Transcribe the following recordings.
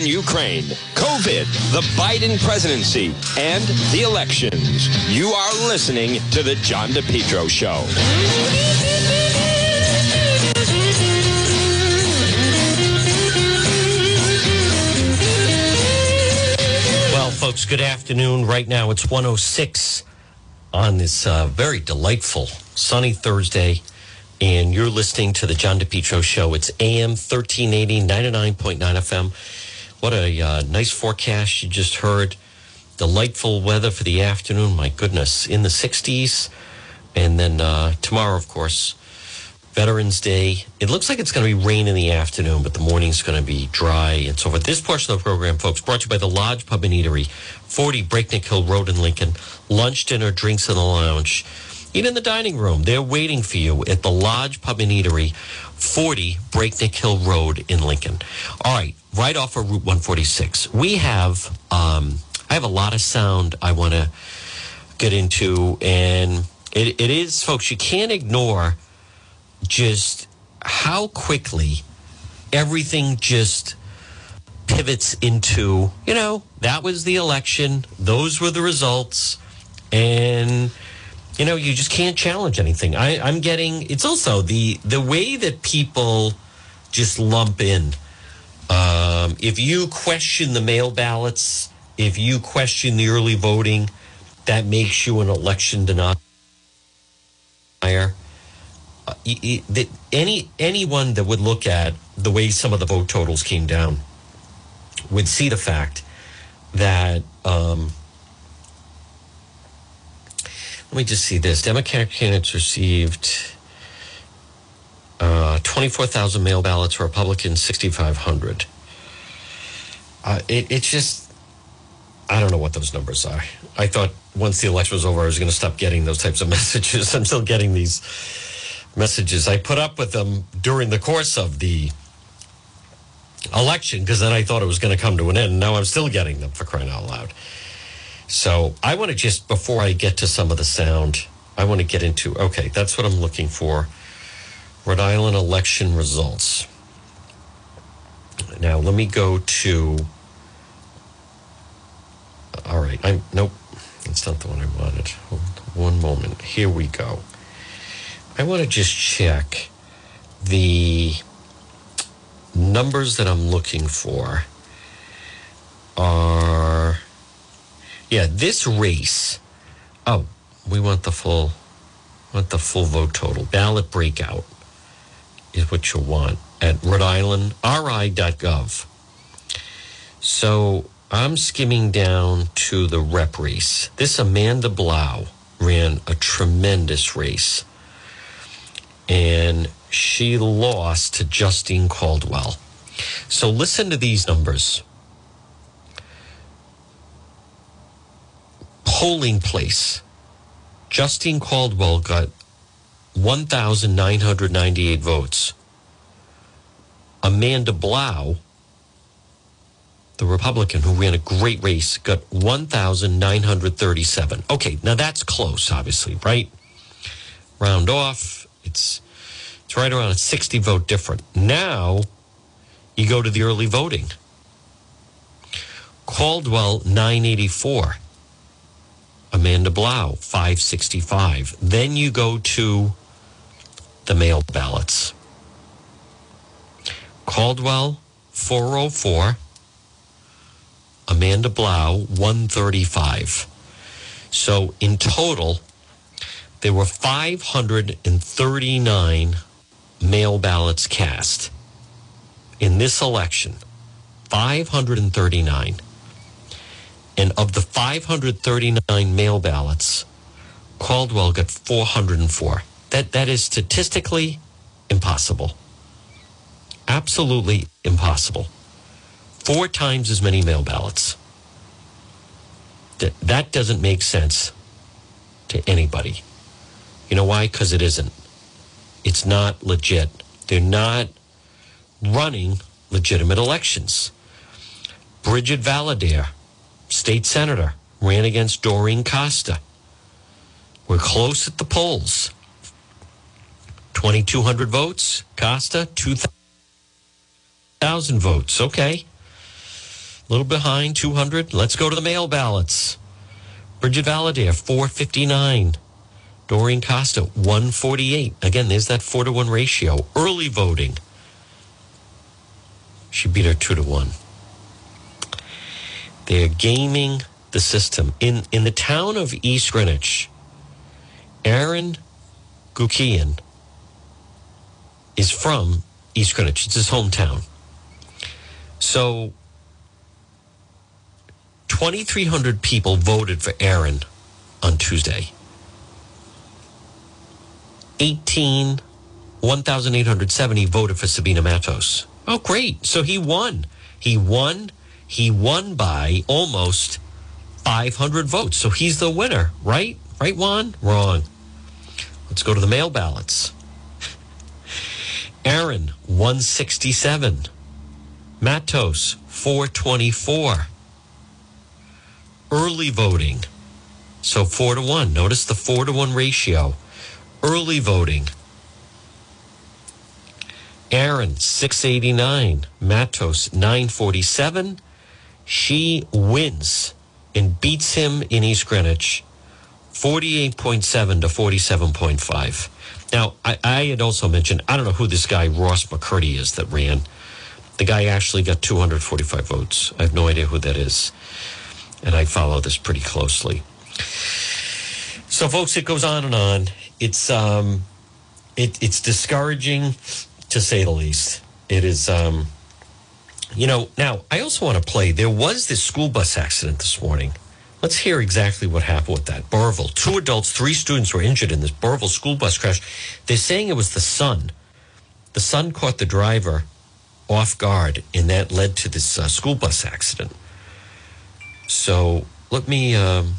in Ukraine, COVID, the Biden presidency, and the elections. You are listening to The John DePetro Show. Well, folks, good afternoon. Right now it's 106 on this uh, very delightful sunny Thursday. And you're listening to the John DePetro Show. It's AM 1380, 99.9 FM. What a uh, nice forecast you just heard. Delightful weather for the afternoon. My goodness, in the 60s. And then uh, tomorrow, of course, Veterans Day. It looks like it's going to be rain in the afternoon, but the morning's going to be dry and so forth. This portion of the program, folks, brought to you by the Lodge Pub and Eatery, 40 Breakneck Hill Road in Lincoln. Lunch, dinner, drinks in the lounge. Eat in the dining room. They're waiting for you at the Lodge Pub and Eatery, 40 Breakneck Hill Road in Lincoln. All right, right off of Route 146. We have, um, I have a lot of sound I want to get into, and it, it is, folks, you can't ignore just how quickly everything just pivots into, you know, that was the election, those were the results, and you know, you just can't challenge anything. I, I'm getting it's also the the way that people just lump in. Um, if you question the mail ballots, if you question the early voting, that makes you an election denier. Uh, y- that any anyone that would look at the way some of the vote totals came down would see the fact that um, let me just see this. Democratic candidates received uh, 24,000 mail ballots, Republicans 6,500. Uh, it, it's just, I don't know what those numbers are. I thought once the election was over, I was going to stop getting those types of messages. I'm still getting these messages. I put up with them during the course of the election because then I thought it was going to come to an end. Now I'm still getting them for crying out loud. So I want to just, before I get to some of the sound, I want to get into, okay, that's what I'm looking for. Rhode Island election results. Now let me go to, all right, I'm, nope, that's not the one I wanted. Hold one moment. Here we go. I want to just check the numbers that I'm looking for are yeah, this race. Oh, we want the full, want the full vote total. Ballot breakout is what you'll want at Rhode Island RI.gov. So I'm skimming down to the rep race. This Amanda Blau ran a tremendous race, and she lost to Justine Caldwell. So listen to these numbers. Polling place, Justine Caldwell got 1,998 votes. Amanda Blau, the Republican who ran a great race, got 1,937. Okay, now that's close, obviously, right? Round off, it's it's right around a 60 vote different. Now you go to the early voting. Caldwell 984. Amanda Blau, 565. Then you go to the mail ballots. Caldwell, 404. Amanda Blau, 135. So in total, there were 539 mail ballots cast in this election. 539. And of the 539 mail ballots, Caldwell got 404. That that is statistically impossible. Absolutely impossible. Four times as many mail ballots. That that doesn't make sense to anybody. You know why? Because it isn't. It's not legit. They're not running legitimate elections. Bridget Valverde state senator, ran against Doreen Costa. We're close at the polls. 2,200 votes. Costa, 2,000 votes. Okay. A little behind, 200. Let's go to the mail ballots. Bridget Valverde, 459. Doreen Costa, 148. Again, there's that 4 to 1 ratio. Early voting. She beat her 2 to 1. They're gaming the system. In, in the town of East Greenwich, Aaron Guckian is from East Greenwich. It's his hometown. So 2,300 people voted for Aaron on Tuesday. 18, 1,870 voted for Sabina Matos. Oh, great. So he won. He won. He won by almost 500 votes. So he's the winner, right? Right, Juan? Wrong. Let's go to the mail ballots. Aaron, 167. Matos, 424. Early voting. So four to one. Notice the four to one ratio. Early voting. Aaron, 689. Matos, 947. She wins and beats him in East Greenwich 48.7 to 47.5. Now, I, I, had also mentioned, I don't know who this guy, Ross McCurdy, is that ran. The guy actually got 245 votes. I have no idea who that is. And I follow this pretty closely. So, folks, it goes on and on. It's um, it, it's discouraging to say the least. It is, um, you know. Now, I also want to play. There was this school bus accident this morning. Let's hear exactly what happened with that. Burrillville. Two adults, three students were injured in this Burrillville school bus crash. They're saying it was the sun. The sun caught the driver off guard, and that led to this uh, school bus accident. So let me um,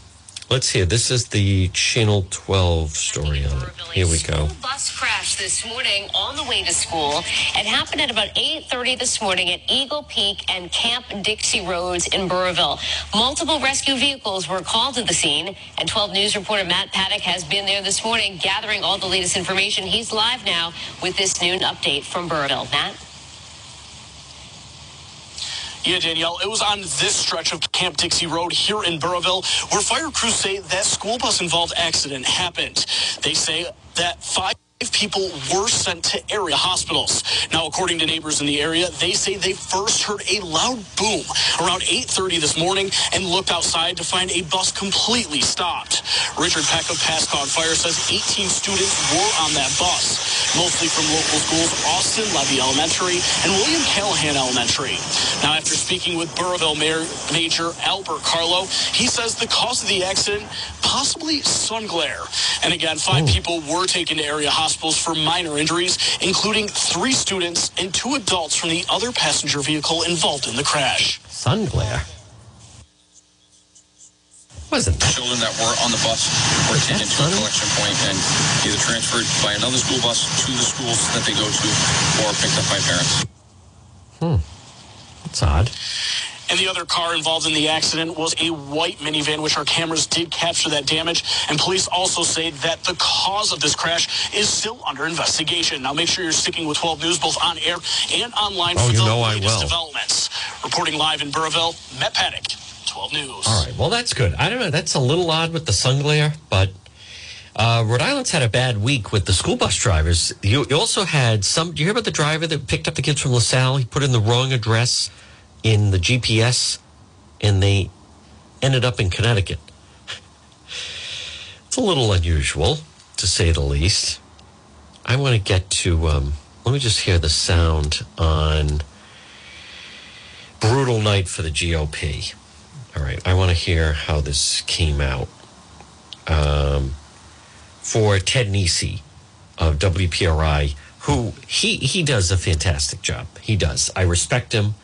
let's hear. This is the Channel 12 story on it. Here we go. Bus crash this morning on the way to school. It happened at about 8:30 this morning at Eagle Peak and Camp Dixie Roads in Burrillville. Multiple rescue vehicles were called to the scene, and 12 News reporter Matt Paddock has been there this morning gathering all the latest information. He's live now with this noon update from Burrillville. Matt. Yeah, Danielle, it was on this stretch of Camp Dixie Road here in Burrillville where fire crews say that school bus involved accident happened. They say that five people were sent to area hospitals. Now, according to neighbors in the area, they say they first heard a loud boom around 8.30 this morning and looked outside to find a bus completely stopped. Richard Peck of Pascoag Fire says 18 students were on that bus, mostly from local schools Austin Levy Elementary and William Callahan Elementary. Now, after speaking with Burrillville Mayor Major Albert Carlo, he says the cause of the accident possibly sun glare. And again, five Oh. people were taken to area hospitals for minor injuries, including three students and two adults from the other passenger vehicle involved in the crash. Sun glare. Wasn't that? children that were on the bus were taken to a collection point and either transferred by another school bus to the schools that they go to or picked up by parents. Hmm. That's odd. And the other car involved in the accident was a white minivan, which our cameras did capture that damage. And police also say that the cause of this crash is still under investigation. Now, make sure you're sticking with 12 News, both on air and online Oh, for the latest will. developments. Reporting live in Burrillville, Matt Paddock, 12 News. All right. Well, that's good. I don't know. That's a little odd with the sun glare, but uh, Rhode Island's had a bad week with the school bus drivers. You, you also had some. Do you hear about the driver that picked up the kids from LaSalle? He put in the wrong address in the GPS, and they ended up in Connecticut. It's a little unusual, to say the least. I want to get to. Um, let me just hear the sound on brutal night for the GOP. All right, I want to hear how this came out. Um, for Ted Nesi of WPRI, who he he does a fantastic job. He does. I respect him.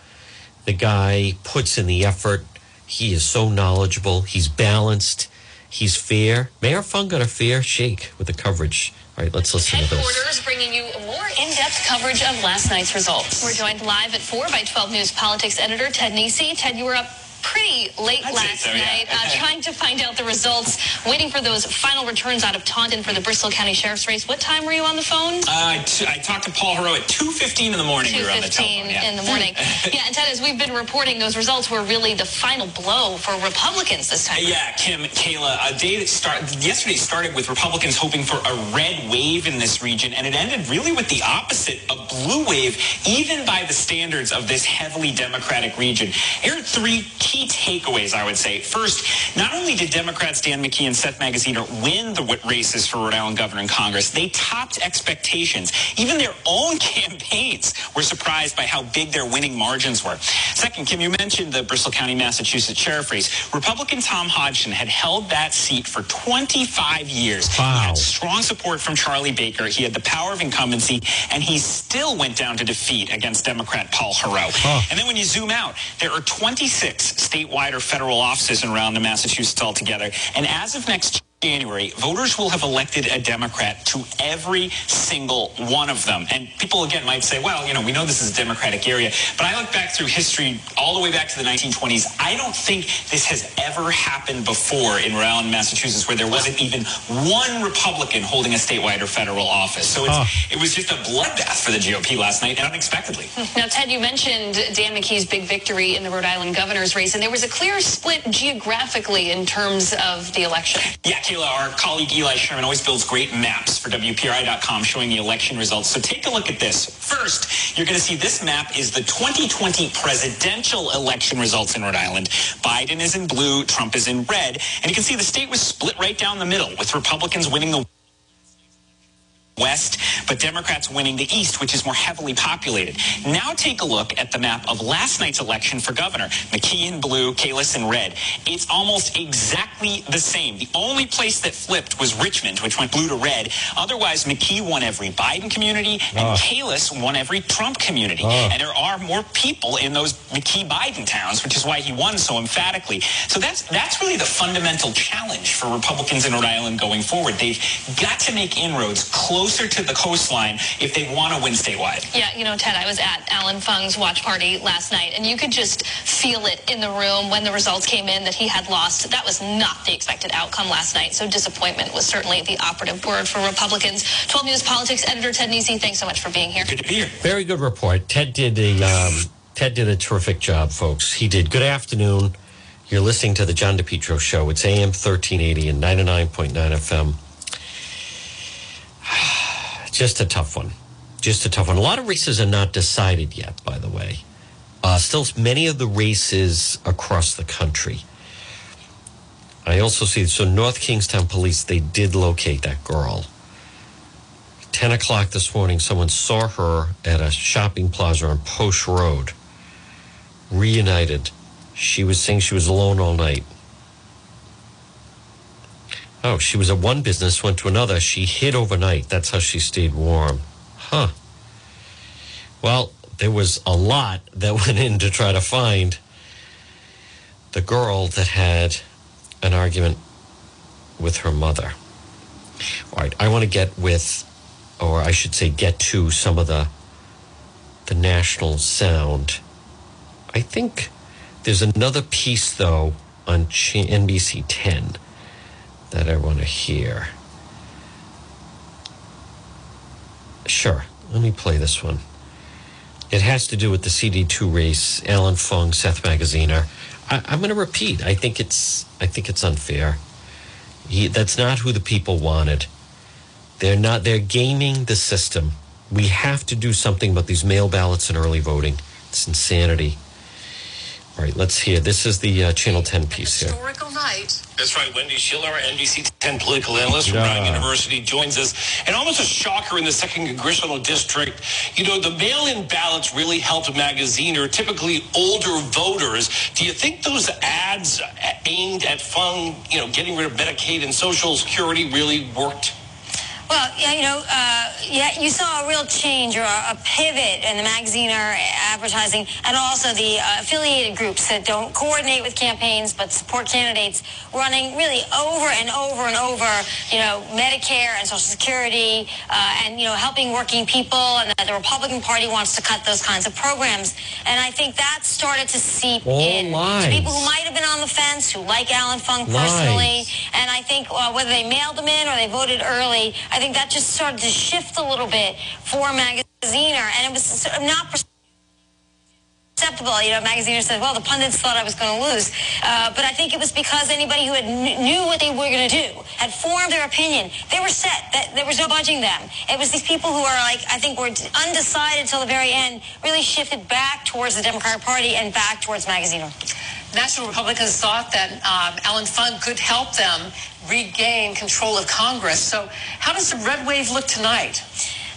The guy puts in the effort. He is so knowledgeable. He's balanced. He's fair. Mayor Fung got a fair shake with the coverage. All right, let's listen to this. Headquarters bringing you more in-depth coverage of last night's results. We're joined live at 4 by 12 News politics editor Ted Nesi. Ted, you were up pretty late I'd last so, yeah. night uh, trying to find out the results waiting for those final returns out of Taunton for the Bristol County Sheriff's race. What time were you on the phone? Uh, t- I talked to Paul Heroux at 2.15 in the morning. We were on the 2.15 telephone. Yeah. in the morning. yeah, and Ted, as we've been reporting, those results were really the final blow for Republicans this time. Yeah, Kim, Kayla, a day that started yesterday started with Republicans hoping for a red wave in this region, and it ended really with the opposite, a blue wave, even by the standards of this heavily Democratic region. Here are three key takeaways, I would say. First, not only did Democrats Dan McKee and Seth Magaziner win the races for Rhode Island governor and Congress, they topped expectations. Even their own campaigns were surprised by how big their winning margins were. Second, Kim, you mentioned the Bristol County, Massachusetts sheriff race. Republican Tom Hodgson had held that seat for 25 years. Wow. He had strong support from Charlie Baker. He had the power of incumbency, and he still went down to defeat against Democrat Paul Heroux. And then when you zoom out, there are 26 statewide or federal offices around the Massachusetts altogether. And as of next January, voters will have elected a Democrat to every single one of them. And people again might say, well, you know, we know this is a Democratic area, but I look back through history all the way back to the 1920s. I don't think this has ever happened before in Rhode Island, Massachusetts, where there wasn't even one Republican holding a statewide or federal office. So it's, it was just a bloodbath for the GOP last night, and unexpectedly. Now, Ted, you mentioned Dan McKee's big victory in the Rhode Island governor's race, and there was a clear split geographically in terms of the election. Yeah, Our colleague Eli Sherman always builds great maps for WPRI.com showing the election results. So take a look at this. First, you're going to see this map is the 2020 presidential election results in Rhode Island. Biden is in blue, Trump is in red. And you can see the state was split right down the middle, with Republicans winning the west, but Democrats winning the east, which is more heavily populated. Now take a look at the map of last night's election for governor. McKee in blue, Kalus in red. It's almost exactly the same. The only place that flipped was Richmond, which went blue to red. Otherwise, McKee won every Biden community and ah. Kalus won every Trump community. Ah. And there are more people in those McKee Biden towns, which is why he won so emphatically. So that's that's really the fundamental challenge for Republicans in Rhode Island going forward. They've got to make inroads closer to the coastline if they want to win statewide. Yeah, you know, Ted, I was at Alan Fung's watch party last night, and you could just feel it in the room when the results came in that he had lost. That was not the expected outcome last night. So disappointment was certainly the operative word for Republicans. 12 News Politics editor Ted Nesi, thanks so much for being here. Good to be here. Very good report. Ted did a um, Ted did a terrific job, folks. He did. Good afternoon. You're listening to the John DePetro Show. It's AM 1380 and 99.9 FM. Just a tough one. Just a tough one. A lot of races are not decided yet, by the way. Uh, still, many of the races across the country. I also see, so North Kingstown Police, they did locate that girl. 10 o'clock this morning, someone saw her at a shopping plaza on Post Road. Reunited. She was saying she was alone all night. Oh, she was at one business, went to another. She hid overnight. That's how she stayed warm. Huh. Well, there was a lot that went in to try to find the girl that had an argument with her mother. All right, I want to get with, or I should say, get to some of the the national sound. I think there's another piece though on NBC 10 that I want to hear. Sure, let me play this one. It has to do with the CD2 race, Alan Fung, Seth Magaziner. I, I'm going to repeat. I think it's I think it's unfair. He, that's not who the people wanted. They're not. They're gaming the system. We have to do something about these mail ballots and early voting. It's insanity. All right, let's hear. This is the uh, Channel 10 piece here. Historical night. That's right. Wendy Schiller, NBC 10 political analyst from Yeah. Brown University, joins us. And almost a shocker in the second congressional district. You know, the mail-in ballots really helped Magaziner typically older voters. Do you think those ads aimed at Fung, you know, getting rid of Medicaid and Social Security really worked? Well, yeah, you know, uh, yeah, you saw a real change or a, pivot in the Magaziner advertising, and also the uh, affiliated groups that don't coordinate with campaigns but support candidates running really over and over and over, you know, Medicare and Social Security, uh, and you know, helping working people, and that the Republican Party wants to cut those kinds of programs. And I think that started to seep All in lies. to people who might have been on the fence, who like Alan Fung Lies. personally, and I think uh, whether they mailed them in or they voted early, I think that just started to shift a little bit for Magaziner, and it was not acceptable. You know, Magaziner said, well, the pundits thought I was going to lose. Uh, but I think it was because anybody who had kn- knew what they were going to do, had formed their opinion, they were set. That There was no budging them. It was these people who are like, I think were undecided till the very end, really shifted back towards the Democratic Party and back towards Magaziner. National Republicans thought that um, Alan Fung could help them regain control of Congress. So, how does the red wave look tonight?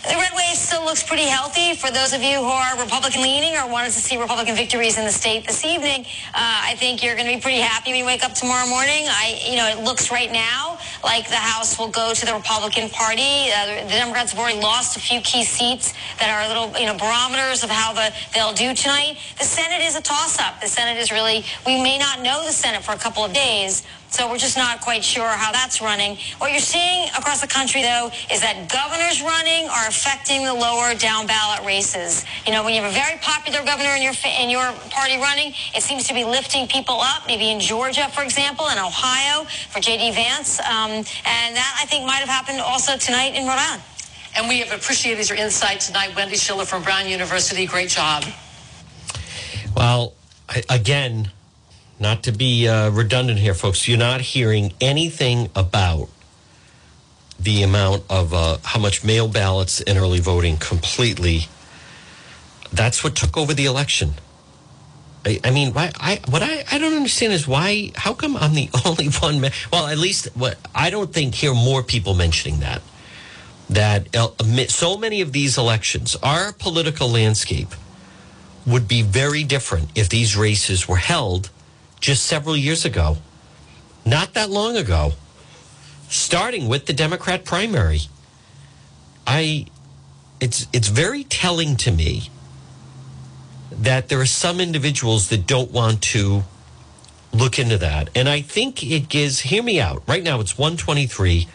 The red wave still looks pretty healthy for those of you who are Republican leaning or wanted to see Republican victories in the state this evening. Uh, I think you're going to be pretty happy when you wake up tomorrow morning. I, you know, it looks right now like the House will go to the Republican Party. Uh, the Democrats have already lost a few key seats that are little, you know, barometers of how the, they'll do tonight. The Senate is a toss-up. The Senate is really, we may not know the Senate for a couple of days. So we're just not quite sure how that's running. What you're seeing across the country, though, is that governors running are affecting the lower down ballot races. You know, when you have a very popular governor in your in your party running, it seems to be lifting people up. Maybe in Georgia, for example, in Ohio for J.D. Vance, um, and that I think might have happened also tonight in Rhode Island. And we have appreciated your insight tonight, Wendy Schiller from Brown University. Great job. Well, I- again, not to be uh, redundant here, folks, you're not hearing anything about the amount of uh, how much mail ballots and early voting completely. That's what took over the election. I, I mean, why? I what I, I don't understand is why? How come I'm the only one? Well, at least what I don't think hear more people mentioning that. That uh, so many of these elections, our political landscape would be very different if these races were held just several years ago, not that long ago, starting with the Democrat primary. I, it's it's very telling to me that there are some individuals that don't want to look into that, and I think it gives. Hear me out. Right now, it's one twenty three.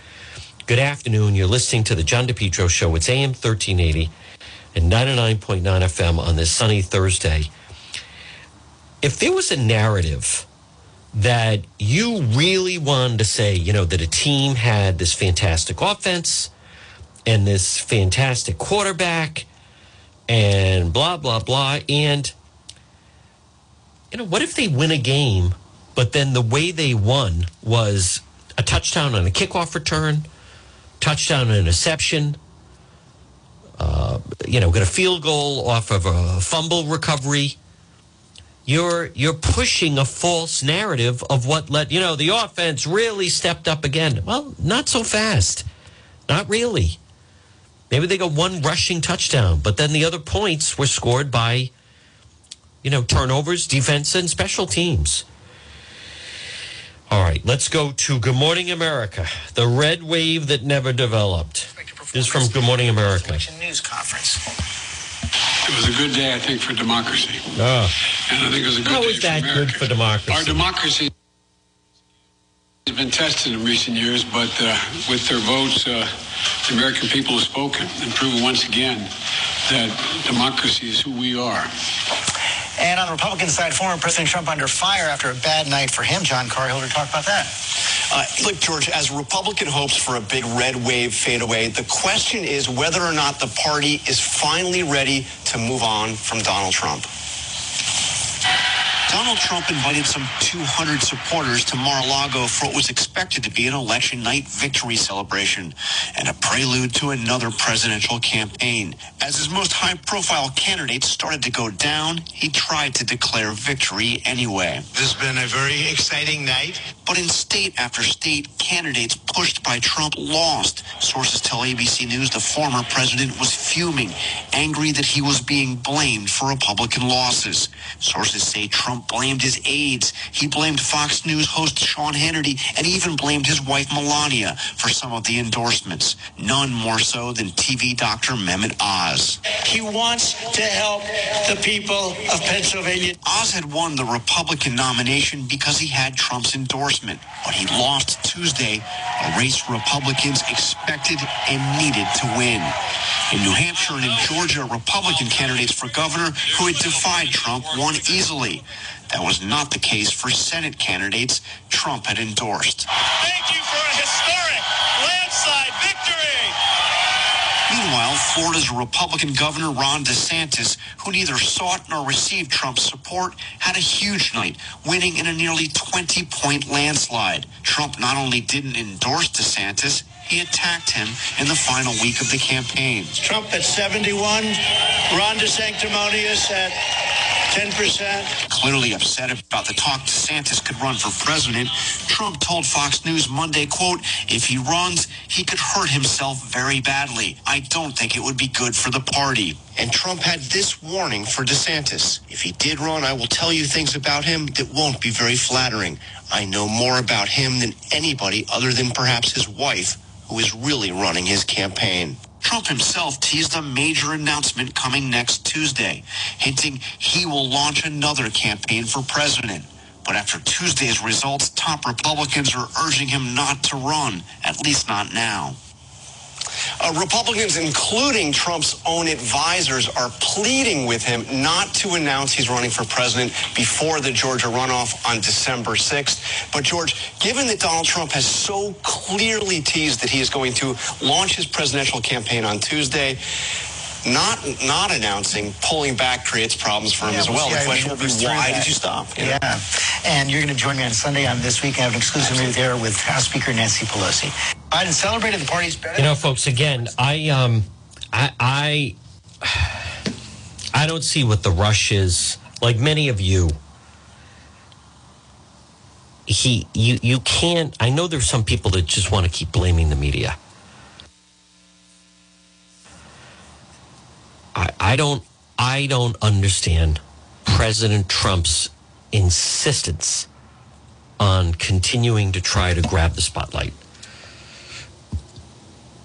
Good afternoon. You're listening to the John DePetro Show. It's AM thirteen eighty and 99.9 FM on this sunny Thursday. If there was a narrative that you really wanted to say, you know, that a team had this fantastic offense and this fantastic quarterback and blah, blah, blah. And, you know, what if they win a game, but then the way they won was a touchdown on a kickoff return, touchdown on an interception, uh, you know, get a field goal off of a fumble recovery. You're you're pushing a false narrative of what let you know the offense really stepped up again. Well, not so fast, not really. Maybe they got one rushing touchdown, but then the other points were scored by, you know, turnovers, defense, and special teams. All right, let's go to Good Morning America, the red wave that never developed. This is from Good Morning America. News conference. It was a good day, I think, for democracy. Oh. And I think it was a good How day is that for good for democracy? Our democracy has been tested in recent years, but uh, with their votes, uh, the American people have spoken and proven once again that democracy is who we are. And on the Republican side, former President Trump under fire after a bad night for him. John Carhill to talk about that. Uh, look, George, as Republican hopes for a big red wave fade away, the question is whether or not the party is finally ready to move on from Donald Trump. Donald Trump invited some 200 supporters to Mar-a-Lago for what was expected to be an election night victory celebration and a prelude to another presidential campaign. As his most high-profile candidates started to go down, he tried to declare victory anyway. This has been a very exciting night. But in state after state, candidates pushed by Trump lost. Sources tell ABC News the former president was fuming, angry that he was being blamed for Republican losses. Sources say Trump Trump blamed his aides. He blamed Fox News host Sean Hannity and even blamed his wife Melania for some of the endorsements. None more so than TV doctor Mehmet Oz. He wants to help the people of Pennsylvania. Oz had won the Republican nomination because he had Trump's endorsement, but he lost Tuesday, a race Republicans expected and needed to win. In New Hampshire and in Georgia, Republican candidates for governor who had defied Trump won easily. That was not the case for Senate candidates Trump had endorsed. Thank you for a historic landslide victory. Meanwhile, Florida's Republican Governor Ron DeSantis, who neither sought nor received Trump's support, had a huge night, winning in a nearly 20-point landslide. Trump not only didn't endorse DeSantis, he attacked him in the final week of the campaign. Trump at 71, Ron DeSanctimonious at 10%. Clearly upset about the talk DeSantis could run for president, Trump told Fox News Monday, quote, if he runs, he could hurt himself very badly. I don't think it would be good for the party. And Trump had this warning for DeSantis. If he did run, I will tell you things about him that won't be very flattering. I know more about him than anybody other than perhaps his wife, who is really running his campaign. Trump himself teased a major announcement coming next Tuesday, hinting he will launch another campaign for president. But after Tuesday's results, top Republicans are urging him not to run, at least not now. Uh, Republicans, including Trump's own advisors, are pleading with him not to announce he's running for president before the Georgia runoff on December 6th. But, George, given that Donald Trump has so clearly teased that he is going to launch his presidential campaign on Tuesday, not not announcing, pulling back creates problems for him Yeah, as we'll well. The question will be, why that. did you stop? Yeah. And you're going to join me on Sunday on This Week. I have an exclusive interview there with House Speaker Nancy Pelosi. Biden celebrated the party's better. You know, folks. Again, I um, I I I don't see what the rush is. Like many of you, he you you can't. I know there's some people that just want to keep blaming the media. I I don't I don't understand President Trump's insistence on continuing to try to grab the spotlight.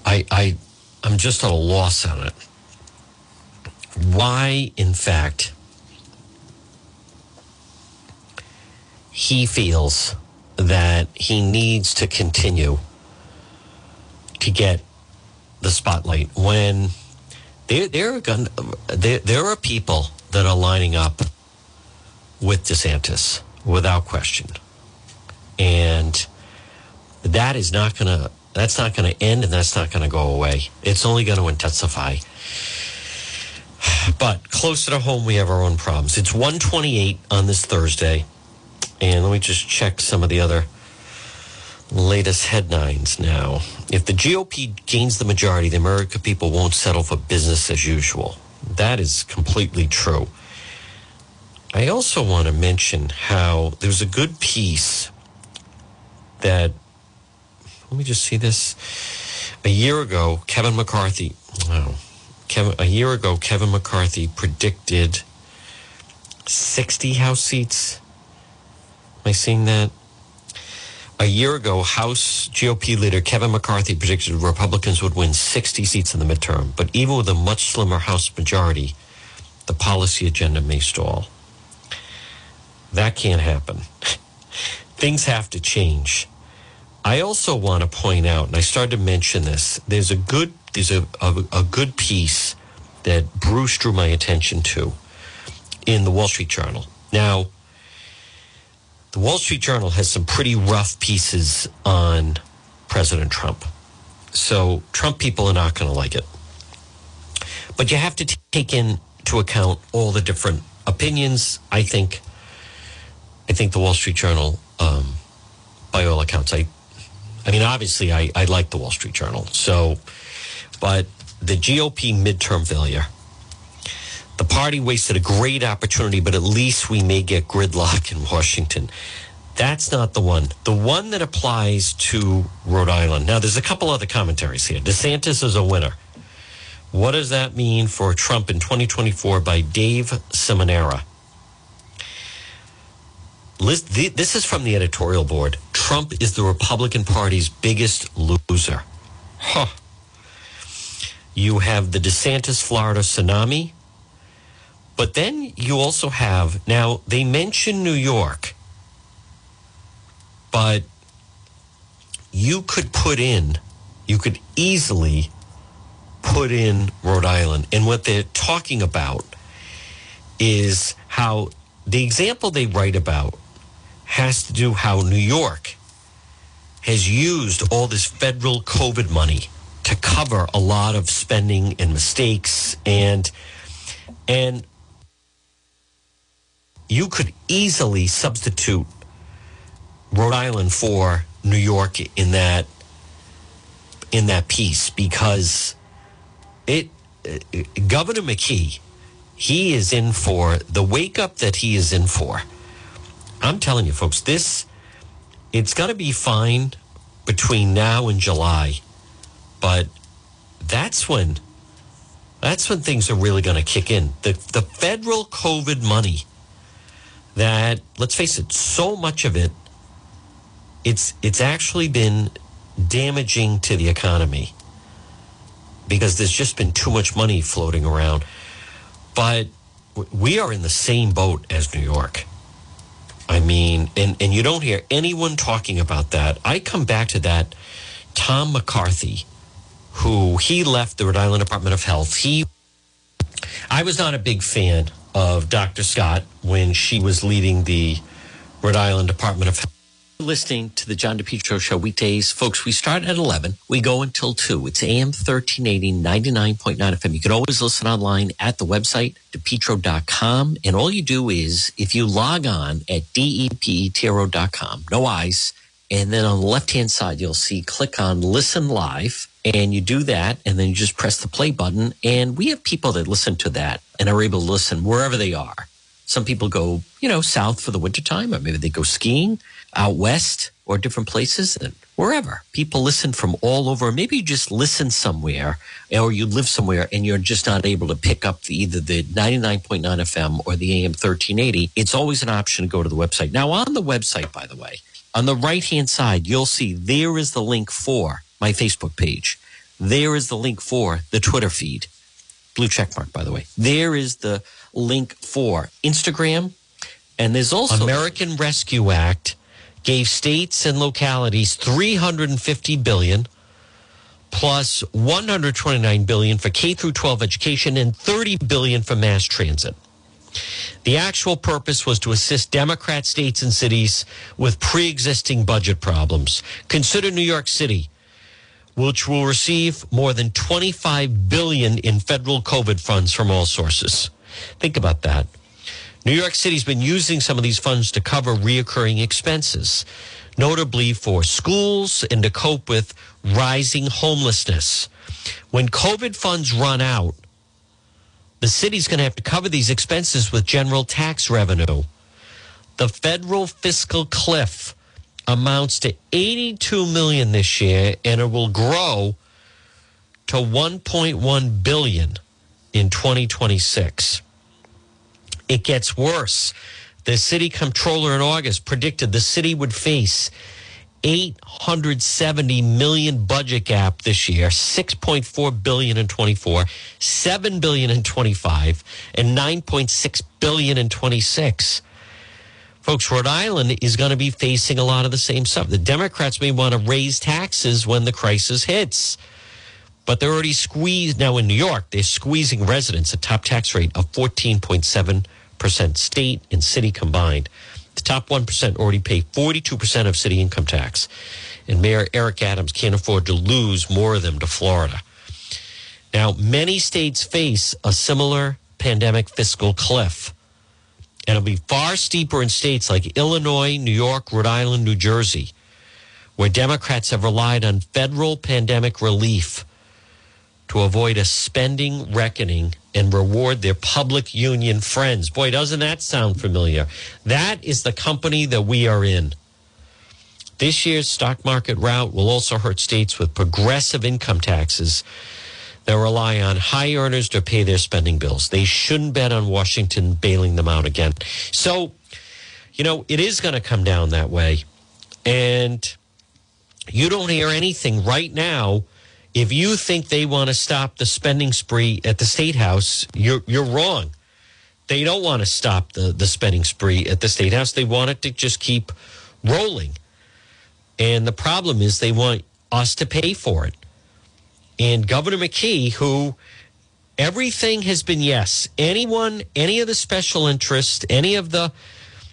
I, I, I'm just at a loss on it. Why, in fact, he feels that he needs to continue to get the spotlight when there, there, are, gon- there, there are people that are lining up with DeSantis without question. And that is not going to that's not going to end and that's not going to go away. It's only going to intensify. But closer to home, we have our own problems. It's 128 on this Thursday. And let me just check some of the other latest headlines now. If the GOP gains the majority, the American people won't settle for business as usual. That is completely true. I also want to mention how there's a good piece that let me just see this. A year ago, Kevin McCarthy, wow, Kevin, a year ago, Kevin McCarthy predicted 60 House seats. Am I seeing that? A year ago, House GOP leader Kevin McCarthy predicted Republicans would win 60 seats in the midterm. But even with a much slimmer House majority, the policy agenda may stall. That can't happen. Things have to change. I also want to point out, and I started to mention this. There's a good there's a, a, a good piece that Bruce drew my attention to in the Wall Street Journal. Now, the Wall Street Journal has some pretty rough pieces on President Trump. So Trump people are not going to like it. But you have to t- take into account all the different opinions. I think. I think the Wall Street Journal, um, by all accounts, I, I mean, obviously, I, I like the Wall Street Journal. So, but the GOP midterm failure, the party wasted a great opportunity, but at least we may get gridlock in Washington. That's not the one. The one that applies to Rhode Island. Now, there's a couple other commentaries here. DeSantis is a winner. What does that mean for Trump in 2024 by Dave Seminara? This is from the editorial board. Trump is the Republican Party's biggest loser. Huh. You have the DeSantis Florida tsunami. But then you also have, now they mention New York, but you could put in, you could easily put in Rhode Island. And what they're talking about is how the example they write about has to do how New York has used all this federal COVID money to cover a lot of spending and mistakes and and you could easily substitute Rhode Island for New York in that in that piece because it uh, Governor McKee he is in for the wake up that he is in for. I'm telling you folks this it's going to be fine between now and July but that's when that's when things are really going to kick in. The the federal COVID money that let's face it, so much of it it's it's actually been damaging to the economy because there's just been too much money floating around. But we are in the same boat as New York. I mean, and, and you don't hear anyone talking about that. I come back to that Tom McCarthy who he left the Rhode Island Department of Health. He, I was not a big fan of Dr. Scott when she was leading the Rhode Island Department of Health. Listening to the John DePetro Show weekdays. Folks, we start at 11. We go until 2. It's AM 1380, 99.9 FM. You can always listen online at the website, depetro.com. And all you do is, if you log on at depetro.com, no eyes, and then on the left hand side, you'll see click on listen live and you do that and then you just press the play button and we have people that listen to that and are able to listen wherever they are. Some people go you know south for the wintertime or maybe they go skiing out west or different places and wherever. People listen from all over. Maybe you just listen somewhere or you live somewhere and you're just not able to pick up the, either the 99.9 fm or the am 1380 it's always an option to go to the website. Now on the website by the way on the right hand side you'll see there is the link for my Facebook page. There is the link for the Twitter feed. Blue check mark, by the way. There is the link for Instagram. And there's also American Rescue Act gave states and localities 350 billion plus 129 billion for K through 12 education and 30 billion for mass transit. The actual purpose was to assist Democrat states and cities with pre-existing budget problems. Consider New York City which will receive more than 25 billion in federal COVID funds from all sources. Think about that. New York City's been using some of these funds to cover reoccurring expenses, notably for schools and to cope with rising homelessness. When COVID funds run out, the city's going to have to cover these expenses with general tax revenue. The federal fiscal cliff amounts to 82 million this year and it will grow to 1.1 billion in 2026. It gets worse. The city comptroller in August predicted the city would face 870 million budget gap this year, 6.4 billion in 24, 7 billion in 25, and 9.6 billion in 26. Folks, Rhode Island is going to be facing a lot of the same stuff. The Democrats may want to raise taxes when the crisis hits, but they're already squeezed. Now in New York, they're squeezing residents a top tax rate of 14.7% state and city combined. The top 1% already pay 42% of city income tax. And Mayor Eric Adams can't afford to lose more of them to Florida. Now, many states face a similar pandemic fiscal cliff. It'll be far steeper in states like Illinois, New York, Rhode Island, New Jersey, where Democrats have relied on federal pandemic relief to avoid a spending reckoning and reward their public union friends. Boy, doesn't that sound familiar? That is the company that we are in. This year's stock market rout will also hurt states with progressive income taxes that rely on high earners to pay their spending bills. They shouldn't bet on Washington bailing them out again. So, you know, it is going to come down that way. And you don't hear anything right now. If you think they want to stop the spending spree at the state house, you're you're wrong. They don't want to stop the, the spending spree at the state house. They want it to just keep rolling. And the problem is they want us to pay for it. And Governor McKee, who everything has been yes. Anyone, any of the special interest, any of the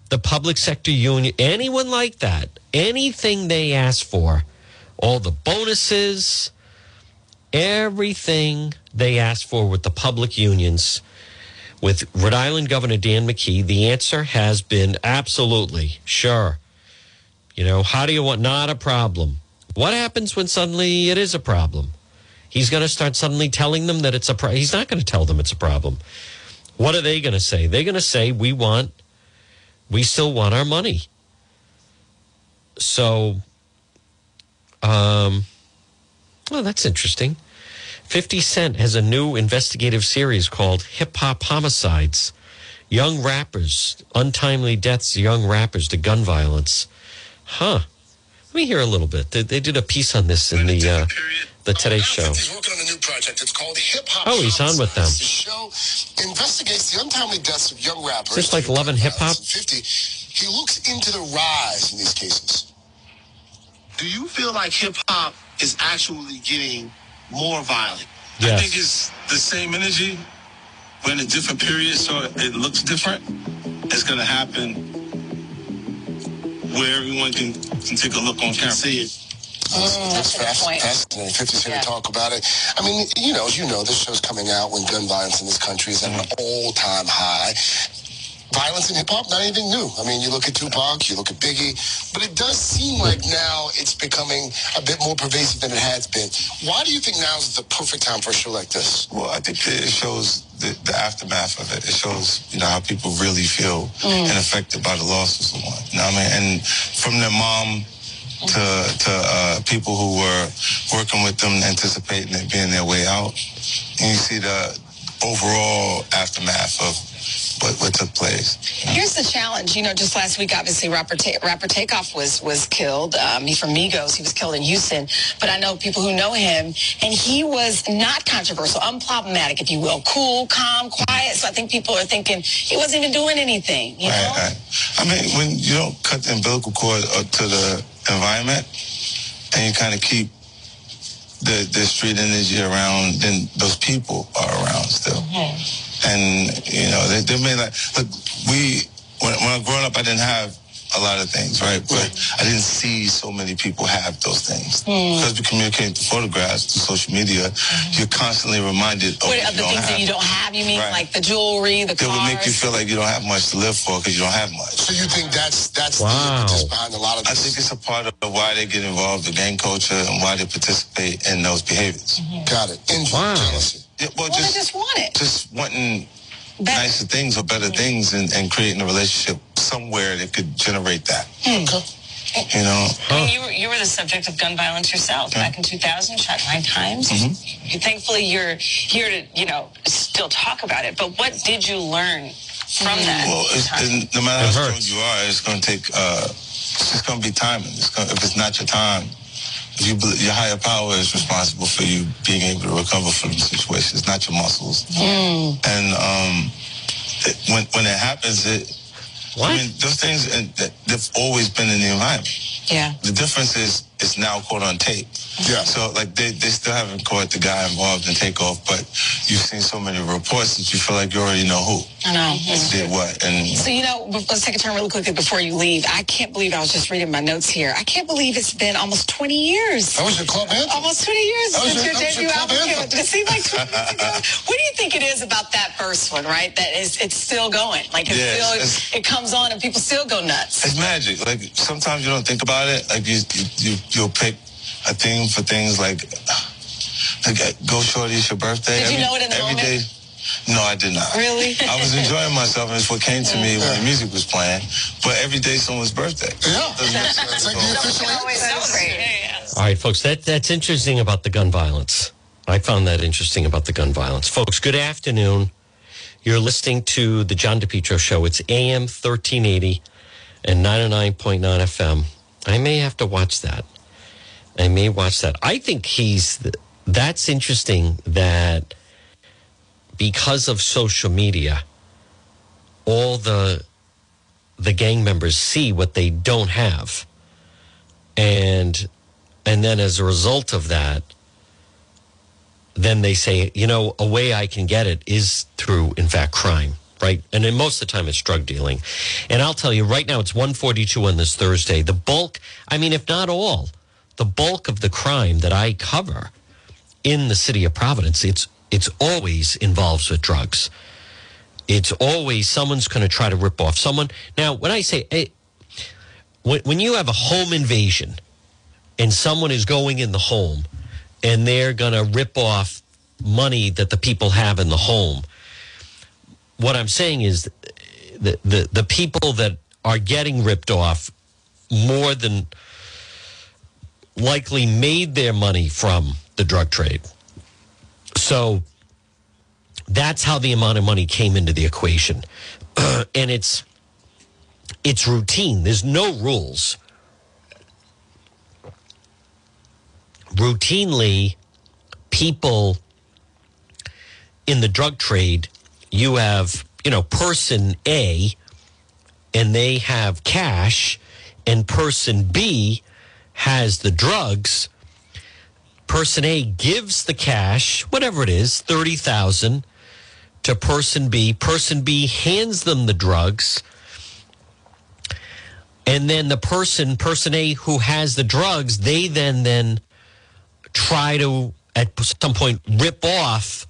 the public sector union, anyone like that, anything they ask for, all the bonuses, everything they ask for with the public unions, with Rhode Island Governor Dan McKee, the answer has been absolutely sure. You know, how do you want not a problem? What happens when suddenly it is a problem? He's going to start suddenly telling them that it's a problem. He's not going to tell them it's a problem. What are they going to say? They're going to say, we want, we still want our money. So, um, well, that's interesting. 50 Cent has a new investigative series called Hip Hop Homicides Young Rappers, Untimely Deaths, Young Rappers to Gun Violence. Huh. Let me hear a little bit. They, they did a piece on this in the uh, the Today Show. He's working on a new project. It's called Hip Hop. Oh, he's on with them. The show investigates the untimely deaths of young rappers. Is this like Love and Hip Hop? 50. He looks into the rise in these cases. Do you feel like hip hop is actually getting more violent? I think it's the same energy. We're in a different period, so it looks different. It's going to happen where everyone can, can take a look on camera. See it. That's fast, fascinating. 50's here to talk about it. I mean, you know, as you know, this show's coming out when gun violence in this country is at an all-time high. Violence in hip hop, not anything new. I mean, you look at Tupac, you look at Biggie, but it does seem like now it's becoming a bit more pervasive than it has been. Why do you think now is the perfect time for a show like this? Well, I think it shows the, the aftermath of it. It shows, you know, how people really feel Mm. and affected by the loss of someone. You know what I mean? And from their mom to to uh, people who were working with them, anticipating it being their way out, and you see the overall aftermath of what, what took place. Here's the challenge. You know, just last week, obviously, rapper, Ta- rapper Takeoff was was killed. Um, he's from Migos. He was killed in Houston. But I know people who know him, and he was not controversial, unproblematic, if you will, cool, calm, quiet. So I think people are thinking he wasn't even doing anything. You know? Right, right. I mean, when you don't cut the umbilical cord uh, to the environment and you kind of keep the, the street energy around, then those people are around still. Mm-hmm. And, you know, they, they may like, look, we, when, when I growing up, I didn't have a lot of things, right? But I didn't see so many people have those things. Hmm. Because we communicate through photographs, through social media, you're constantly reminded of What, what of you the don't things have. that you don't have, you mean Right. like the jewelry, the That would make you feel like you don't have much to live for because you don't have much. So you think that's that's Wow. the impetus behind a lot of I think it's a part of why they get involved in gang culture and why they participate in those behaviors. Got it. Envy, wow. jealousy. Yeah, well, Well, just, they just want it. just wanting nicer things or better things and, and creating a relationship somewhere that could generate that. Hmm. You know? I mean, you were, you were the subject of gun violence yourself back in 2000, shot nine times. Mm-hmm. You- Thankfully, you're here to, you know, still talk about it. But what did you learn from that? Well, it's, it's, no matter how strong you are, it's going to take. Uh, it's just going to be timing. It's gonna, if it's not your time, if you your higher power is responsible for you being able to recover from the situation. It's not your muscles. And um, it, when when it happens, it. I mean, those things that- they've always been in the environment. Yeah. The difference is it's now caught on tape. Yeah. So like they, they still haven't caught the guy involved in takeoff, but you've seen so many reports that you feel like you already know who I know. did what. And So, you know, let's take a turn really quickly before you leave. I can't believe I was just reading my notes here. I can't believe it's been almost 20 years. That was your club anthem. Almost 20 years That was since your- your that was your debut club album anthem. Did it seem like 20 years ago? What do you think it is about that first one, right? That is, it's still going. Like, it's Yeah, still, it's- it comes on and people still go nuts. It's magic. Like sometimes you don't think about it. Like you, you, you you'll pick a theme for things like, like uh, go shorty, it's your birthday. Did you know it in the every moment? day- No, I did not. Really? I was enjoying myself, and it's what came to me when the music was playing. But every day, someone's birthday. Yeah, it's like the official always celebrate. All right, folks, that, that's interesting about the gun violence. I found that interesting about the gun violence. Folks, good afternoon. You're listening to the John DePetro Show. It's AM 1380 and 99.9 FM. I may have to watch that. I may watch that. I think he's, that's interesting that because of social media, all the, the gang members see what they don't have. And, and then as a result of that, then they say, you know, a way I can get it is through, in fact, crime, right? And then most of the time it's drug dealing. And I'll tell you right now, it's 142 on this Thursday. The bulk, I mean, if not all, the bulk of the crime that I cover in the city of Providence, it's it's always involves with drugs. It's always someone's going to try to rip off someone. Now, when I say hey, when, when you have a home invasion and someone is going in the home and they're going to rip off money that the people have in the home, what I'm saying is the, the, the people that are getting ripped off more than likely made their money from the drug trade. So that's how the amount of money came into the equation. and it's it's routine. There's no rules. Routinely people in the drug trade, you have, you know, person A and they have cash and person B has the drugs person A gives the cash, whatever it is, 30,000 to person B. Person B hands them the drugs. And then the person, person A who has the drugs, they then then try to at some point rip off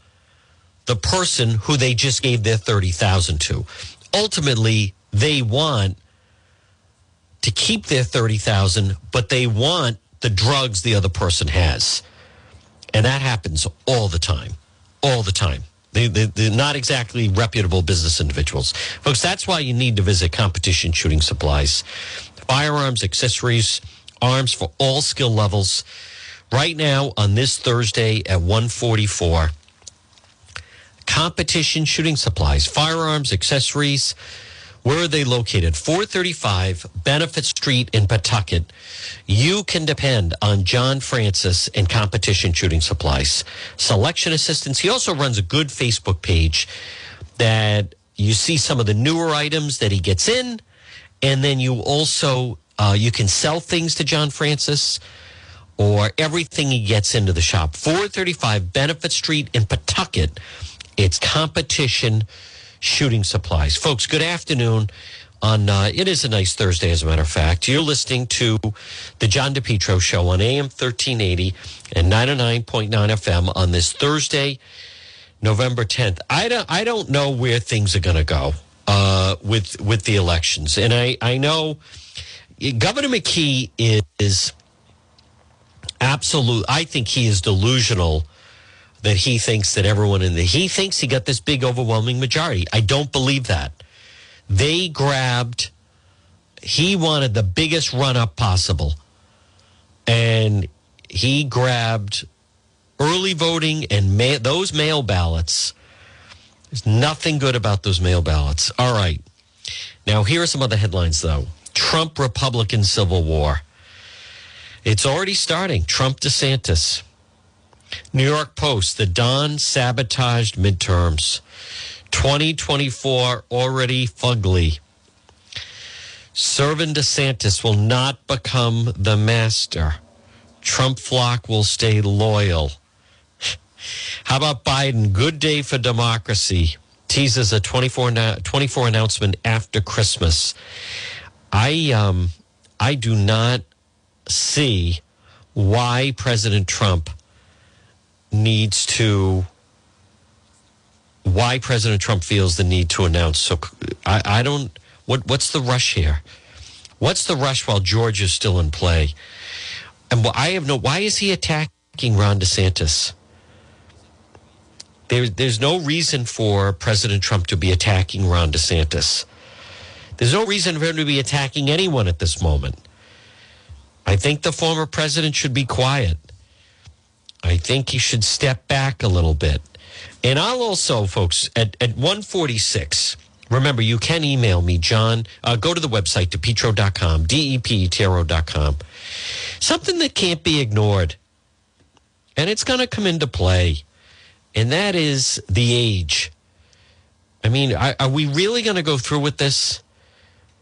the person who they just gave their 30,000 to. Ultimately, they want to keep their 30,000, but they want the drugs the other person has. And that happens all the time, all the time. They, they, they're not exactly reputable business individuals. Folks, that's why you need to visit Competition Shooting Supplies. Firearms, accessories, arms for all skill levels. Right now on this Thursday at 144, Competition Shooting Supplies, firearms, accessories, where are they located? 435 Benefit Street in Pawtucket. You can depend on John Francis and Competition Shooting Supplies. Selection assistance. He also runs a good Facebook page that you see some of the newer items that he gets in. And then you also, uh, you can sell things to John Francis or everything he gets into the shop. 435 Benefit Street in Pawtucket. It's competition shooting supplies. Folks, good afternoon. On uh, it is a nice Thursday, as a matter of fact. You're listening to the John DePetro show on AM 1380 and 99.9 FM on this Thursday, November 10th. I don't, I don't know where things are going to go uh, with with the elections, and I I know Governor McKee is absolute. I think he is delusional that he thinks that everyone in the he thinks he got this big overwhelming majority. I don't believe that. They grabbed he wanted the biggest run up possible. And he grabbed early voting and ma- those mail ballots. There's nothing good about those mail ballots. All right. Now, here are some other headlines, though Trump Republican Civil War. It's already starting. Trump DeSantis. New York Post, the Don sabotaged midterms. 2024 already fugly. Servant DeSantis will not become the master. Trump flock will stay loyal. How about Biden? Good day for democracy. Teases a 24, 24 announcement after Christmas. I um I do not see why President Trump needs to why President Trump feels the need to announce. So I, I don't. What what's the rush here? What's the rush while George is still in play? And I have no. Why is he attacking Ron DeSantis? There, there's no reason for President Trump to be attacking Ron DeSantis. There's no reason for him to be attacking anyone at this moment. I think the former president should be quiet. I think he should step back a little bit. And I'll also, folks, at, at 146, Remember, you can email me, John. Uh, go to the website, depetro.com, D-E-P-T-R-O.com. Something that can't be ignored, and it's going to come into play, and that is the age. I mean, are we really going to go through with this?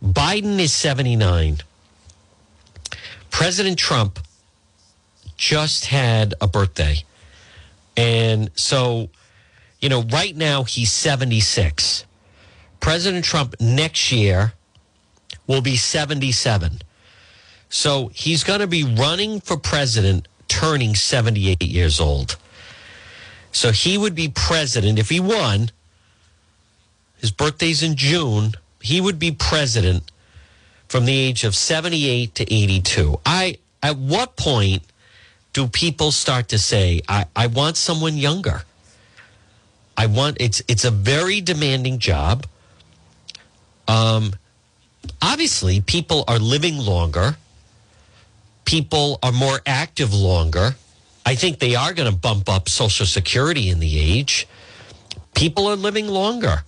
Biden is 79. President Trump just had a birthday. And so, you know, right now he's 76. President Trump next year will be 77. So he's going to be running for president, turning 78 years old. So he would be president if he won. His birthday's in June. He would be president from the age of 78 to 82. I at what point do people start to say, I, I want someone younger? I want it's it's a very demanding job. Um, obviously, people are living longer. People are more active longer. I think they are going to bump up Social Security in the age. People are living longer.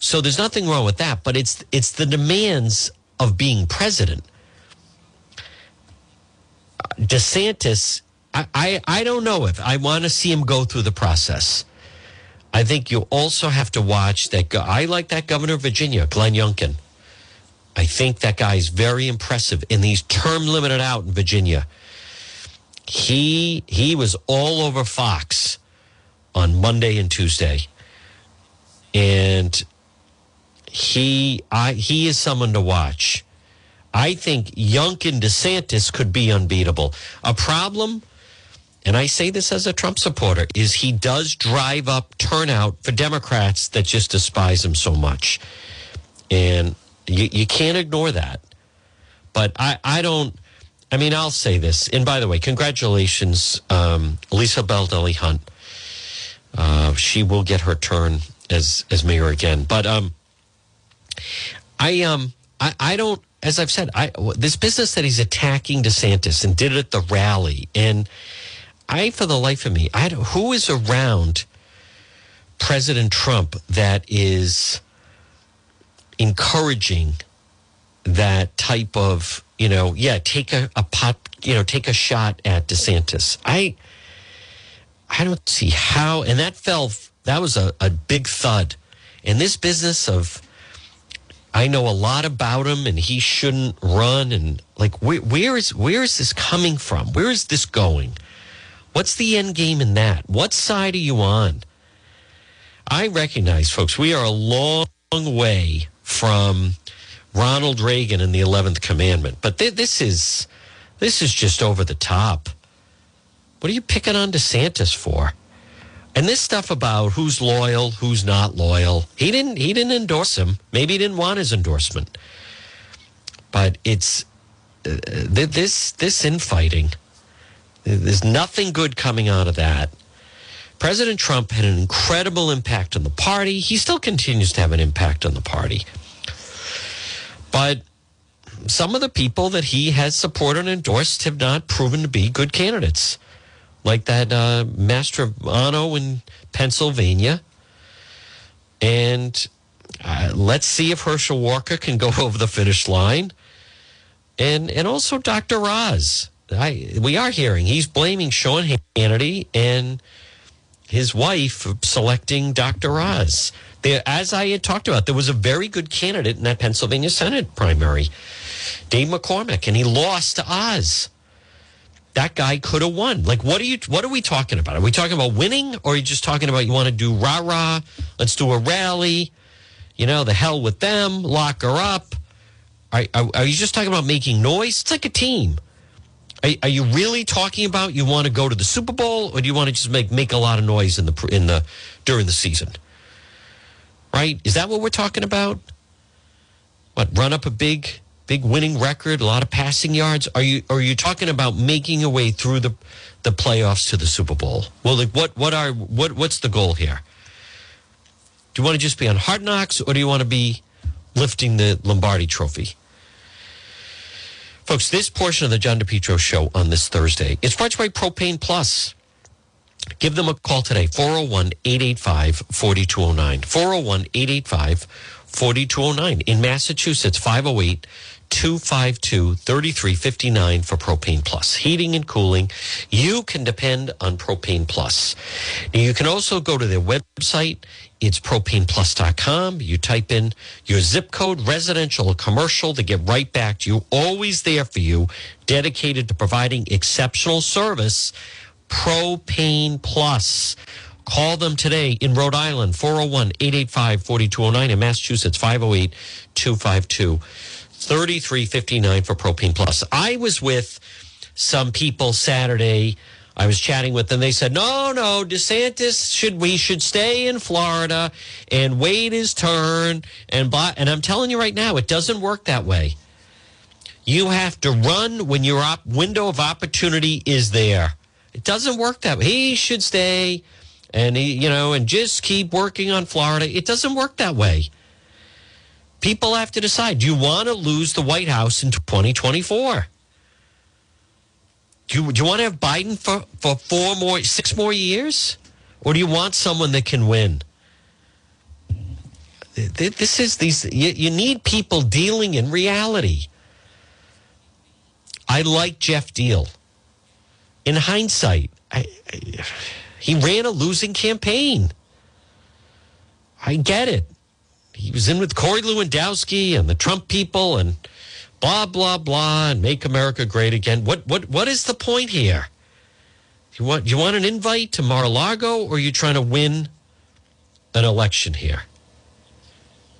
So there's nothing wrong with that, but it's it's the demands of being president. DeSantis, I, I, I don't know if I want to see him go through the process. I think you also have to watch that. I like that governor of Virginia, Glenn Youngkin. I think that guy is very impressive, in these term limited out in Virginia. He he was all over Fox on Monday and Tuesday, and he I he is someone to watch. I think Youngkin DeSantis could be unbeatable. A problem and I say this as a Trump supporter, is he does drive up turnout for Democrats that just despise him so much. And you, you can't ignore that. But I, I don't, I mean, I'll say this. And by the way, congratulations, um, Lisa Baldelli Hunt. Uh, she will get her turn as, as mayor again. But um, I, um, I, I don't, as I've said, I, this business that he's attacking DeSantis and did it at the rally and, I, for the life of me, I don't, who is around President Trump that is encouraging that type of, you know, yeah, take a, a pot, you know, take a shot at DeSantis. I, I don't see how, and that fell, that was a, a big thud. In this business of, I know a lot about him and he shouldn't run and like where, where is where is this coming from? Where is this going? What's the end game in that? What side are you on? I recognize, folks, we are a long way from Ronald Reagan and the Eleventh Commandment, but th- this is this is just over the top. What are you picking on DeSantis for? And this stuff about who's loyal, who's not loyal. He didn't he didn't endorse him. Maybe he didn't want his endorsement. But it's uh, this this infighting there's nothing good coming out of that. President Trump had an incredible impact on the party. He still continues to have an impact on the party. But some of the people that he has supported and endorsed have not proven to be good candidates, like that uh, Mastriano in Pennsylvania. And uh, let's see if Herschel Walker can go over the finish line. And, and also Dr. Oz. I, we are hearing he's blaming Sean Hannity and his wife selecting Dr. Oz. There, as I had talked about, there was a very good candidate in that Pennsylvania Senate primary, Dave McCormick, and he lost to Oz. That guy could have won. Like, what are you? What are we talking about? Are we talking about winning, or are you just talking about you want to do rah rah? Let's do a rally. You know, the hell with them. Lock her up. Are, are, are you just talking about making noise? It's like a team. Are, are, you really talking about you want to go to the Super Bowl, or do you want to just make make a lot of noise in the in the during the season? Right? Is that what we're talking about? What run up a big big winning record, a lot of passing yards? Are you are you talking about making your way through the the playoffs to the Super Bowl? Well, like what what are what what's the goal here? Do you want to just be on Hard Knocks, or do you want to be lifting the Lombardi Trophy? Folks, this portion of the John DePetro show on this Thursday is brought to you by Propane Plus. Give them a call today 401 885 4209. 401 885 4209. In Massachusetts, 508 252 3359 for Propane Plus. Heating and cooling. You can depend on Propane Plus. You can also go to their website. It's propaneplus.com. You type in your zip code, residential or commercial, they get right back to you. Always there for you, dedicated to providing exceptional service. Propane Plus. Call them today in Rhode Island, 401 885 4209, in Massachusetts, 508 252 3359 for Propane Plus. I was with some people Saturday. I was chatting with them. They said, no, no, DeSantis should, we should stay in Florida and wait his turn and blah. And I'm telling you right now, it doesn't work that way. You have to run when your op- window of opportunity is there. It doesn't work that way. He should stay and he, you know, and just keep working on Florida. It doesn't work that way. People have to decide do you want to lose the White House in 2024? Do you, do you want to have Biden for, for four more, six more years? Or do you want someone that can win? This is these, you, you need people dealing in reality. I like Geoff Diehl. In hindsight, I, I, he ran a losing campaign. I get it. He was in with Corey Lewandowski and the Trump people and blah blah blah and make America great again. What what what is the point here? You want you want an invite to Mar-a-Lago or are you trying to win an election here?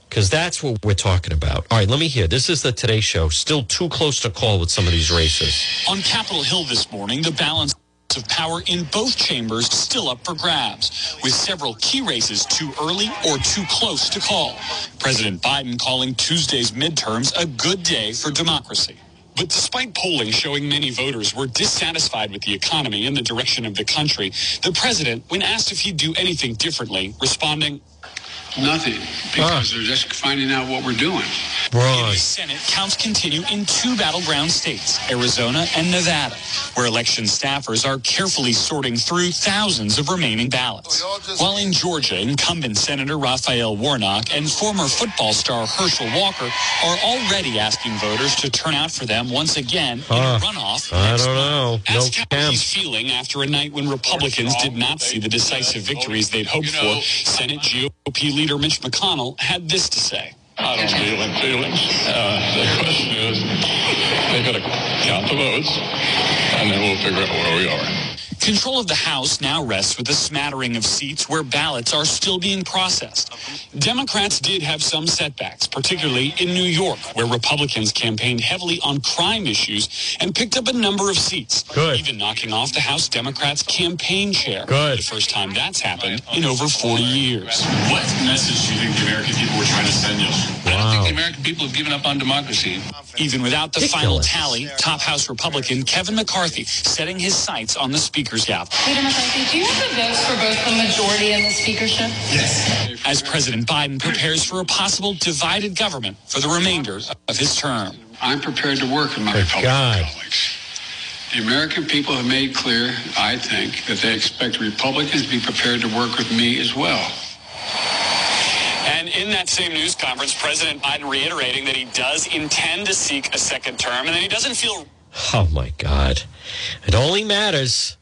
Because that's what we're talking about. All right, let me hear. This is the Today Show. Still too close to call with some of these races. On Capitol Hill this morning, the balance of power in both chambers still up for grabs, with several key races too early or too close to call. President Biden calling Tuesday's midterms a good day for democracy. But despite polling showing many voters were dissatisfied with the economy and the direction of the country, the president, when asked if he'd do anything differently, responding, Nothing, because they're just finding out what we're doing. In the Senate, counts continue in two battleground states, Arizona and Nevada, where election staffers are carefully sorting through thousands of remaining ballots. While in Georgia, incumbent Senator Raphael Warnock and former football star Herschel Walker are already asking voters to turn out for them once again in Uh, a runoff. I don't know. No Ask how he's feeling after a night when Republicans did not see the decisive victories they'd hoped for. Senate GOP leader Mitch McConnell had this to say. I don't deal in feelings. Uh, the question is, they've got to count the votes, and then we'll figure out where we are. Control of the House now rests with a smattering of seats where ballots are still being processed. Democrats did have some setbacks, particularly in New York, where Republicans campaigned heavily on crime issues and picked up a number of seats, Good. even knocking off the House Democrats' campaign chair. Good. The first time that's happened in over 40 years. What message do you think the American people were trying to send you? I don't think the American people have given up on democracy. Even without the final tally, top House Republican Kevin McCarthy setting his sights on the Speaker's gavel. Peter McCarthy, do you have the votes for both the majority and the speakership? Yes. As President Biden prepares for a possible divided government for the remainder of his term. I'm prepared to work with my Good Republican God. colleagues. The American people have made clear, I think, that they expect Republicans to be prepared to work with me as well. And in that same news conference, President Biden reiterating that he does intend to seek a second term and that he doesn't feel Oh my God. It only matters.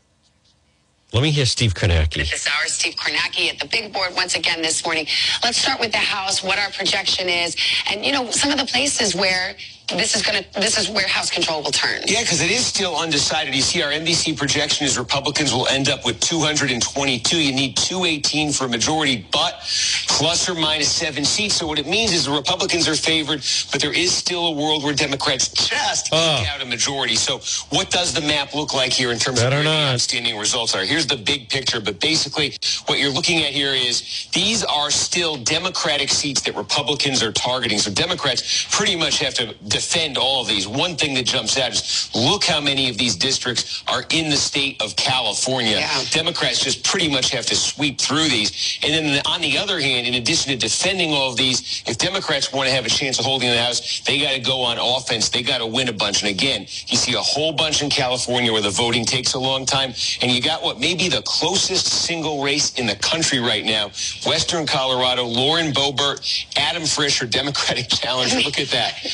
Let me hear Steve Kornacki. This hour, Steve Kornacki at the big board once again this morning. Let's start with the House, what our projection is, and you know some of the places where this is going to this is where House control will turn. Yeah, because it is still undecided. You see, our NBC projection is Republicans will end up with 222. You need 218 for a majority, but plus or minus seven seats. So what it means is the Republicans are favored, but there is still a world where Democrats just ah. eke out a majority. So what does the map look like here in terms Better of where the not. outstanding results are? Here's the big picture, but basically what you're looking at here is these are still Democratic seats that Republicans are targeting. So Democrats pretty much have to defend all of these. One thing that jumps out is look how many of these districts are in the state of California. Democrats just pretty much have to sweep through these. And then on the other hand, in addition to defending all of these, if Democrats want to have a chance of holding the House, they got to go on offense. They got to win a bunch. And again, you see a whole bunch in California where the voting takes a long time. And you got what may be the closest single race in the country right now. Western Colorado, Lauren Boebert, Adam Frisch, her Democratic challenger. Look at that.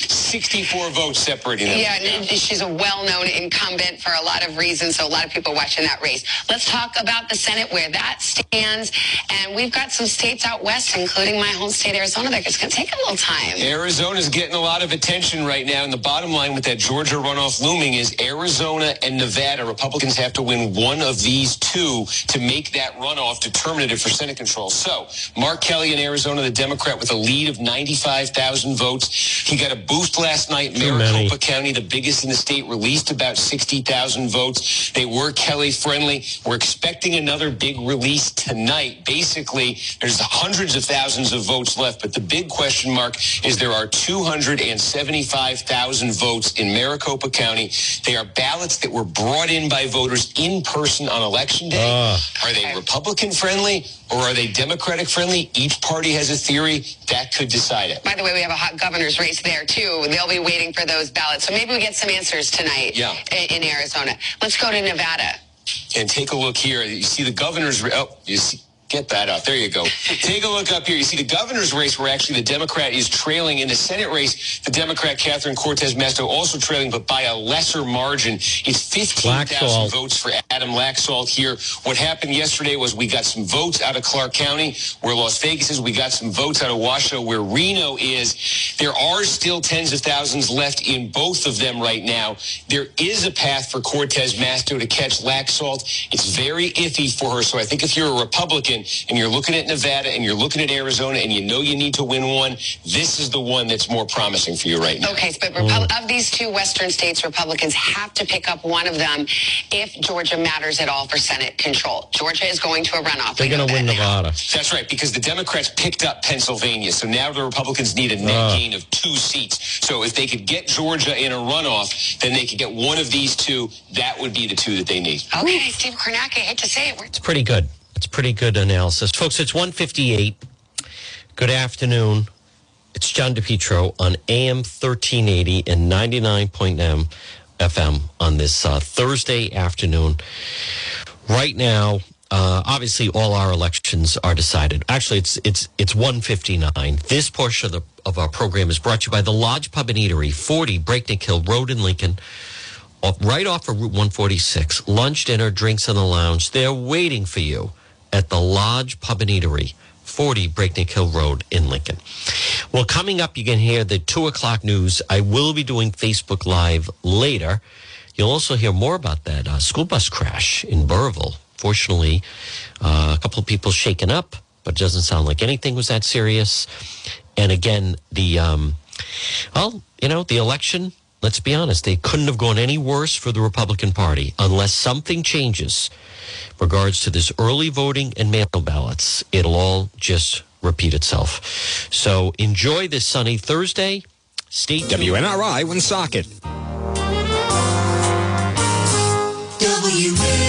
64 votes separating them. Yeah, and she's a well-known incumbent for a lot of reasons. So a lot of people watching that race. Let's talk about the Senate, where that stands. And we've got some states out west, including my home state, Arizona, that it's going to take a little time. Arizona's getting a lot of attention right now. And the bottom line with that Georgia runoff looming is Arizona and Nevada. Republicans have to win one of these two to make that runoff determinative for Senate control. So Mark Kelly in Arizona, the Democrat, with a lead of 95,000 votes. He got a boost last night. Too many. Maricopa County, the biggest in the state, released about 60,000 votes. They were Kelly friendly. We're expecting another big release tonight. Basically, there's hundreds of thousands of votes left, but the big question mark is there are 275,000 votes in Maricopa County. They are ballots that were brought in by voters in person on election day. Ah. Are they Republican friendly or are they Democratic friendly? Each party has a theory that could decide it. By the way, we have a hot governor's race there too. They'll be waiting for those ballots. So maybe we get some answers tonight Yeah. i- in Arizona. Let's go to Nevada. And take a look here. You see the governor's. Oh, you see. Get that up. There you go. Take a look up here. You see the governor's race where actually the Democrat is trailing. In the Senate race, the Democrat Catherine Cortez Masto also trailing, but by a lesser margin. It's 15,000 votes for Adam Laxalt here. What happened yesterday was we got some votes out of Clark County where Las Vegas is. We got some votes out of Washoe where Reno is. There are still tens of thousands left in both of them right now. There is a path for Cortez Masto to catch Laxalt. It's very iffy for her. So I think if you're a Republican and you're looking at Nevada and you're looking at Arizona and you know you need to win one, this is the one that's more promising for you right now. Okay, but Repu- of these two Western states, Republicans have to pick up one of them if Georgia matters at all for Senate control. Georgia is going to a runoff. They're going to that win now. Nevada. That's right, because the Democrats picked up Pennsylvania. So now the Republicans need a net Ah. gain of two seats. So if they could get Georgia in a runoff, then they could get one of these two. That would be the two that they need. Okay, Steve Kornacki, I hate to say it. We're It's pretty good. It's pretty good analysis. Folks, it's 158. Good afternoon. It's John DePetro on AM 1380 and 99.9 FM on this uh, Thursday afternoon. Right now, uh, obviously, all our elections are decided. Actually, it's it's it's 159. This portion of, the, of our program is brought to you by the Lodge Pub and Eatery, 40 Breakneck Hill Road in Lincoln off, right off of Route 146. Lunch, dinner, drinks in the lounge. They're waiting for you at the Lodge Pub and Eatery, 40 Breakneck Hill Road in Lincoln. Well, coming up, you can hear the 2 o'clock news. I will be doing Facebook Live later. You'll also hear more about that uh, school bus crash in Burrillville. Fortunately, uh, a couple of people shaken up, but it doesn't sound like anything was that serious. And again, the um, well, you know, the election, let's be honest, they couldn't have gone any worse for the Republican Party unless something changes regards to this early voting and mail ballots. It'll all just repeat itself. So enjoy this sunny Thursday. Stay tuned. WNRI Woonsocket. WNRI.